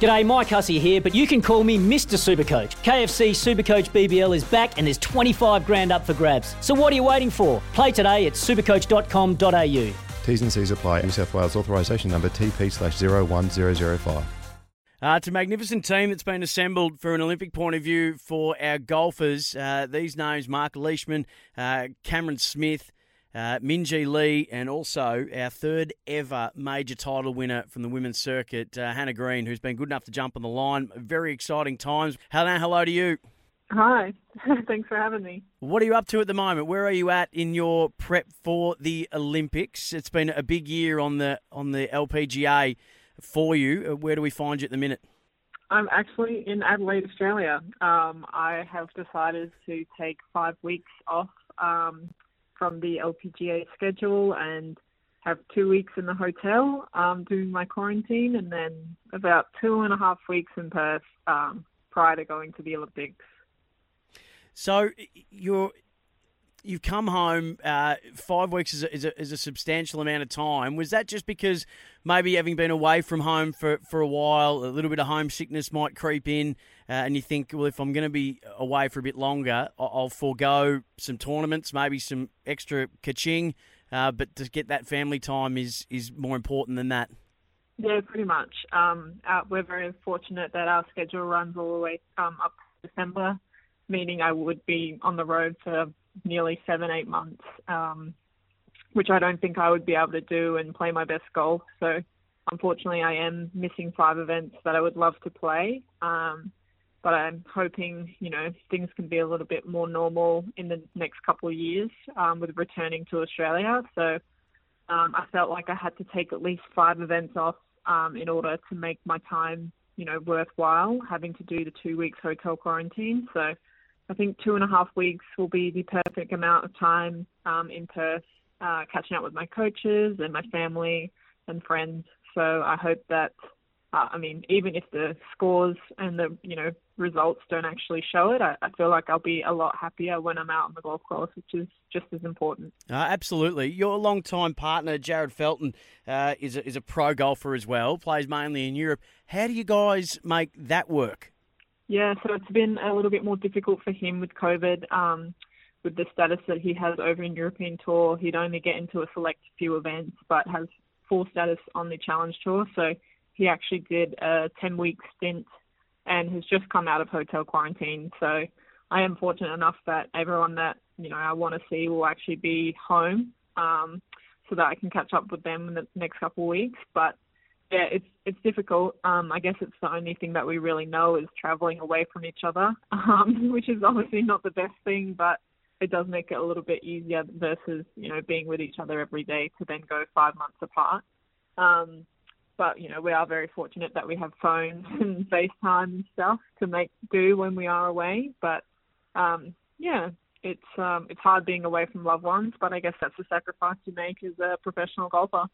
G'day, Mike Hussey here, but you can call me Mr. Supercoach. KFC Supercoach BBL is back and there's 25 grand up for grabs. So what are you waiting for? Play today at supercoach.com.au. T's and C's apply. New South Wales authorisation number TP slash 01005. Uh, it's a magnificent team that's been assembled for an Olympic point of view for our golfers. Uh, these names Marc Leishman, uh, Cameron Smith, uh, Minjee Lee, and also our third ever major title winner from the women's circuit, uh, Hannah Green, who's been good enough to jump on the line. Very exciting times. Hannah, hello to you. Hi, thanks for having me. What are you up to at the moment? Where are you at in your prep for the Olympics? It's been a big year on the on the LPGA for you. Uh, where do we find you at the minute? I'm actually in Adelaide, Australia. Um, I have decided to take five weeks off um, from the LPGA schedule and have two weeks in the hotel um, doing my quarantine, and then about two and a half weeks in Perth um, prior to going to the Olympics. So you're you've come home. Uh, five weeks is a, is, a, is a substantial amount of time. Was that just because maybe having been away from home for, for a while, a little bit of homesickness might creep in, uh, and you think, well, if I'm going to be away for a bit longer, I'll, forego some tournaments, maybe some extra kaching, uh, but to get that family time is is more important than that. Yeah, pretty much. Um, uh, we're very fortunate that our schedule runs all the way um, up to December, meaning I would be on the road for nearly seven, eight months. Um, which I don't think I would be able to do and play my best golf. So unfortunately, I am missing five events that I would love to play. Um, but I'm hoping, you know, things can be a little bit more normal in the next couple of years um, with returning to Australia. So um, I felt like I had to take at least five events off um, in order to make my time, you know, worthwhile, having to do the two weeks hotel quarantine. So I think two and a half weeks will be the perfect amount of time um, in Perth uh, catching up with my coaches and my family and friends. So I hope that, uh, I mean, even if the scores and the you know results don't actually show it, I, I, feel like I'll be a lot happier when I'm out on the golf course, which is just as important. Uh, absolutely, your long-time partner Jarryd Felton uh, is a, is a pro golfer as well, plays mainly in Europe. How do you guys make that work? Yeah, so it's been a little bit more difficult for him with COVID. Um, with the status that he has over in European Tour, he'd only get into a select few events, but has full status on the Challenge Tour. So he actually did a 10 week stint and has just come out of hotel quarantine. So I am fortunate enough that everyone that you know I want to see will actually be home, um, so that I can catch up with them in the next couple of weeks. But yeah, it's it's difficult. Um, I guess it's the only thing that we really know is traveling away from each other, um, which is obviously not the best thing, but it does make it a little bit easier versus you know being with each other every day to then go five months apart. Um, but you know we are very fortunate that we have phones and FaceTime and stuff to make do when we are away. But um, yeah, it's um, it's hard being away from loved ones, but I guess that's the sacrifice you make as a professional golfer.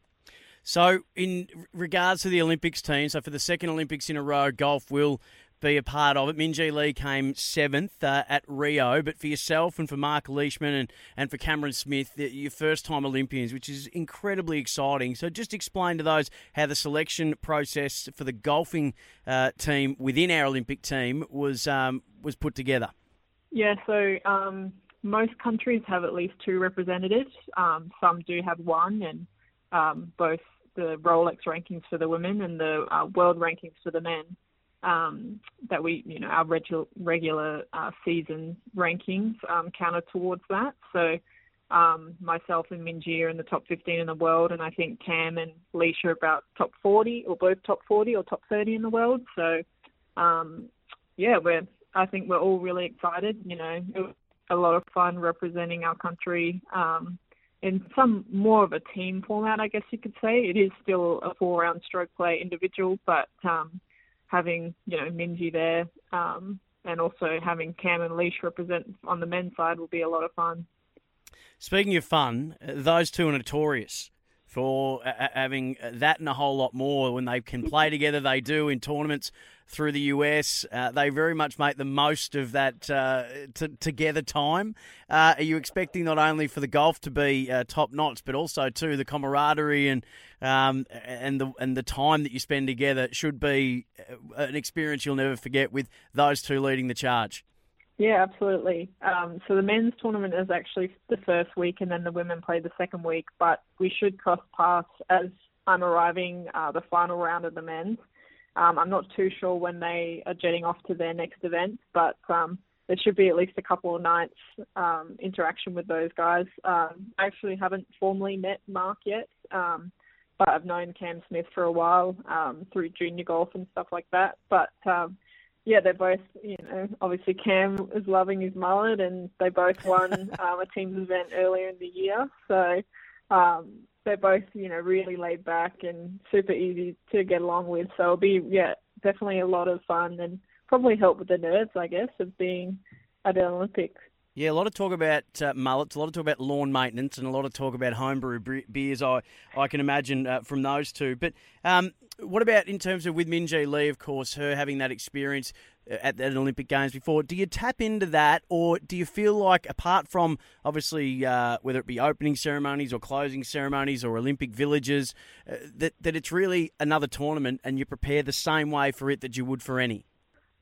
So, in regards to the Olympics team, so for the second Olympics in a row, golf will be a part of it. Minjee Lee came seventh uh, at Rio, but for yourself and for Marc Leishman and, and for Cameron Smith, your first time Olympians, which is incredibly exciting. So just explain to those how the selection process for the golfing uh, team within our Olympic team was um, was put together. Yeah, so um, most countries have at least two representatives. Um, some do have one, and um, both the Rolex rankings for the women and the uh, world rankings for the men um, that we, you know, our regular regular uh, season rankings um, counter towards that. So um, myself and Minjee are in the top 15 in the world, and I think Cam and Leisha are about top 40 or both top 40 or top 30 in the world. So um, yeah, we're I think we're all really excited. You know, it was a lot of fun representing our country um, in some more of a team format, I guess you could say. It is still a four-round stroke play individual, but um, having you know Minjee there, um, and also having Cam and Leish represent on the men's side will be a lot of fun. Speaking of fun, those two are notorious for uh, uh, having that and a whole lot more. When they can play together, they do in tournaments through the US. Uh, they very much make the most of that uh, t- together time. Uh, are you expecting not only for the golf to be top notch, but also too the camaraderie and um, and the and the time that you spend together should be an experience you'll never forget with those two leading the charge? Yeah, absolutely. Um, so the men's tournament is actually the first week, and then the women play the second week. But we should cross paths as I'm arriving uh, the final round of the men's. Um, I'm not too sure when they are jetting off to their next event, but um, there should be at least a couple of nights um, interaction with those guys. Um, I actually haven't formally met Marc yet, um, but I've known Cam Smith for a while um, through junior golf and stuff like that. But um, yeah, they're both, you know, obviously Cam is loving his mullet, and they both won um, a teams event earlier in the year. So um, they're both, you know, really laid back and super easy to get along with. So it'll be, yeah, definitely a lot of fun and probably help with the nerves, I guess, of being at the Olympics. Yeah, a lot of talk about uh, mullets, a lot of talk about lawn maintenance, and a lot of talk about homebrew beers. I I can imagine uh, from those two. But um, what about in terms of with Minjee Lee, of course, her having that experience uh, at the Olympic Games before? Do you tap into that, or do you feel like, apart from obviously uh, whether it be opening ceremonies or closing ceremonies or Olympic villages, uh, that that it's really another tournament, and you prepare the same way for it that you would for any?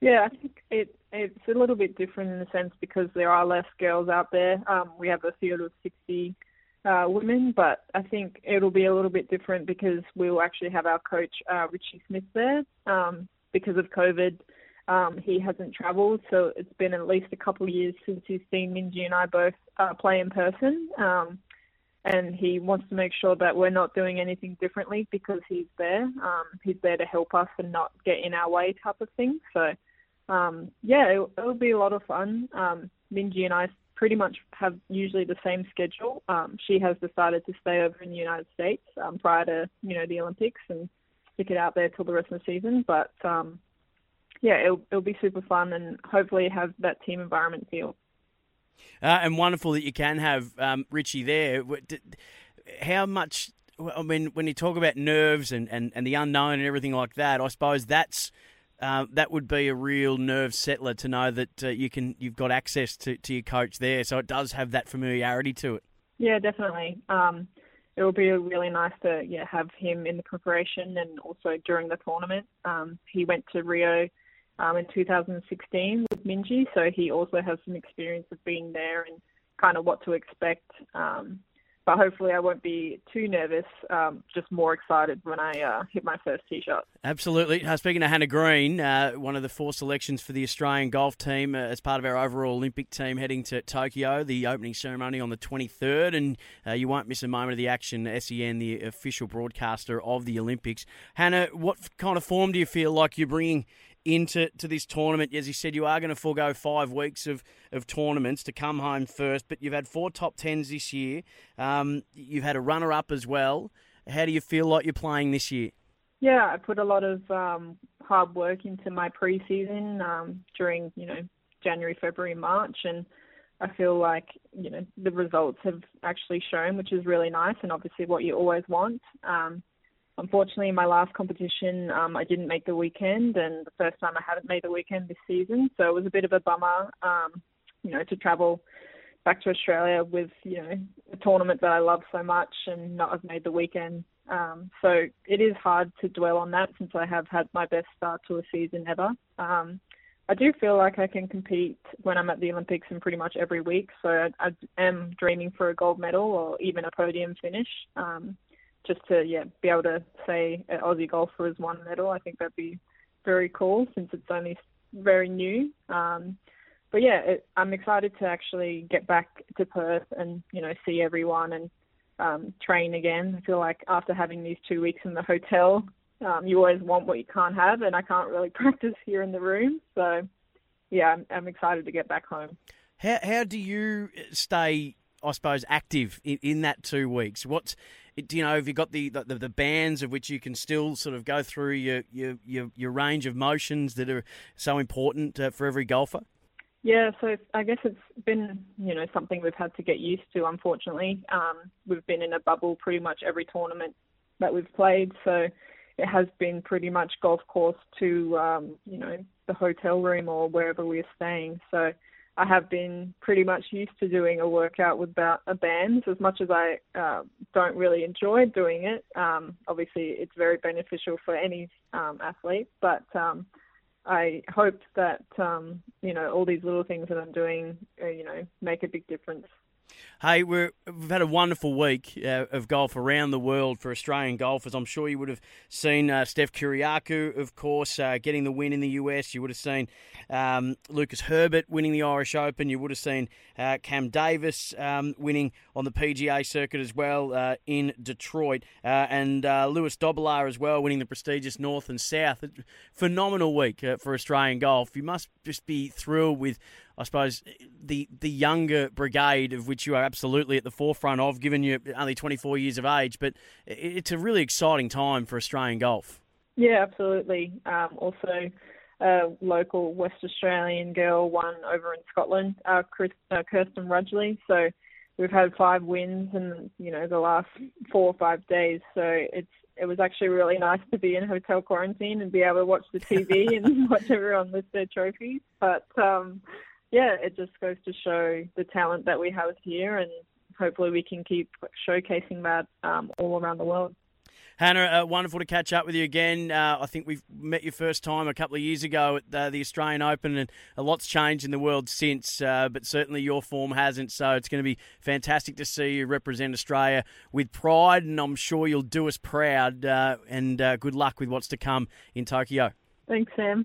Yeah, I think it it's a little bit different in a sense because there are less girls out there. Um, we have a field of 60 uh, women, but I think it'll be a little bit different because we'll actually have our coach uh, Ritchie Smith there. Um, because of COVID, um, he hasn't travelled, so it's been at least a couple of years since he's seen Minjee and I both uh, play in person. Um, and he wants to make sure that we're not doing anything differently because he's there. Um, he's there to help us and not get in our way, type of thing. So um, yeah, it, will be a lot of fun. Um, Minjee and I pretty much have usually the same schedule. Um, she has decided to stay over in the United States um, prior to you know the Olympics and stick it out there till the rest of the season. But um, yeah, it'll, it'll be super fun and hopefully have that team environment feel. Uh, and wonderful that you can have um, Ritchie there. How much? I mean, when you talk about nerves and, and, and the unknown and everything like that, I suppose that's uh, that would be a real nerve settler to know that uh, you can you've got access to, to your coach there, so it does have that familiarity to it. Yeah, definitely. Um, it will be really nice to yeah have him in the preparation and also during the tournament. Um, he went to Rio um, in 2016 with Minjee, so he also has some experience of being there and kind of what to expect. Um, but hopefully I won't be too nervous. Um, just more excited when I uh, hit my first tee shot. Absolutely. Uh, speaking of Hannah Green, uh, one of the four selections for the Australian golf team uh, as part of our overall Olympic team heading to Tokyo, the opening ceremony on the 23rd, and uh, you won't miss a moment of the action. SEN, the official broadcaster of the Olympics. Hannah, what kind of form do you feel like you're bringing into to this tournament. As you said, you are going to forego five weeks of, of tournaments to come home first, but you've had four top tens this year. Um, you've had a runner up as well. How do you feel like you're playing this year? Yeah, I put a lot of um, hard work into my preseason um, during you know January, February, March, and I feel like you know the results have actually shown, which is really nice, and obviously what you always want. Um, Unfortunately, in my last competition, um, I didn't make the weekend, and the first time I haven't made the weekend this season, so it was a bit of a bummer, um, you know, to travel back to Australia with you know a tournament that I love so much and not have made the weekend. Um, so it is hard to dwell on that since I have had my best start to a season ever. Um, I do feel like I can compete when I'm at the Olympics and pretty much every week. So I, I am dreaming for a gold medal or even a podium finish. Um, just to yeah be able to say an Aussie golfer has won a medal. I think that'd be very cool since it's only very new. Um, but yeah, it, I'm excited to actually get back to Perth and you know see everyone and um, train again. I feel like after having these two weeks in the hotel, um, you always want what you can't have, and I can't really practice here in the room. So yeah, I'm, I'm excited to get back home. How how do you stay I suppose, active in, in that two weeks? What's do you know? Have you got the, the the bands of which you can still sort of go through your your your, your range of motions that are so important uh, for every golfer? Yeah, so I guess it's been you know something we've had to get used to. Unfortunately, um, we've been in a bubble pretty much every tournament that we've played, so it has been pretty much golf course to um, you know the hotel room or wherever we're staying. So I have been pretty much used to doing a workout without a band. As much as I uh, don't really enjoy doing it, um, obviously it's very beneficial for any um, athlete. But um, I hope that um, you know all these little things that I'm doing, uh, you know, make a big difference Hey, we have had a wonderful week uh, of golf around the world for Australian golfers. I'm sure you would have seen uh, Steph Kyriacou, of course, uh, getting the win in the US. You would have seen um, Lucas Herbert winning the Irish Open. You would have seen uh, Cam Davis um, winning on the PGA circuit as well uh, in Detroit, uh, and Louis Dobbelaar as well winning the prestigious North and South. Phenomenal week for Australian golf. You must just be thrilled with I suppose the the younger brigade of which you are absolutely at the forefront of, given you're only 24 years of age. But it's a really exciting time for Australian golf. Yeah, absolutely. Um, also, a local West Australian girl won over in Scotland, uh, Chris, uh, Kirsten Rudgley. So we've had five wins in you know the last four or five days. So it's it was actually really nice to be in hotel quarantine and be able to watch the TV and watch everyone lift their trophies. But um, yeah, it just goes to show the talent that we have here, and hopefully we can keep showcasing that um, all around the world. Hannah, uh, wonderful to catch up with you again. Uh, I think we've met you first time a couple of years ago at uh, the Australian Open, and a lot's changed in the world since, uh, but certainly your form hasn't. So it's going to be fantastic to see you represent Australia with pride, and I'm sure you'll do us proud. Uh, and uh, good luck with what's to come in Tokyo. Thanks, Sam.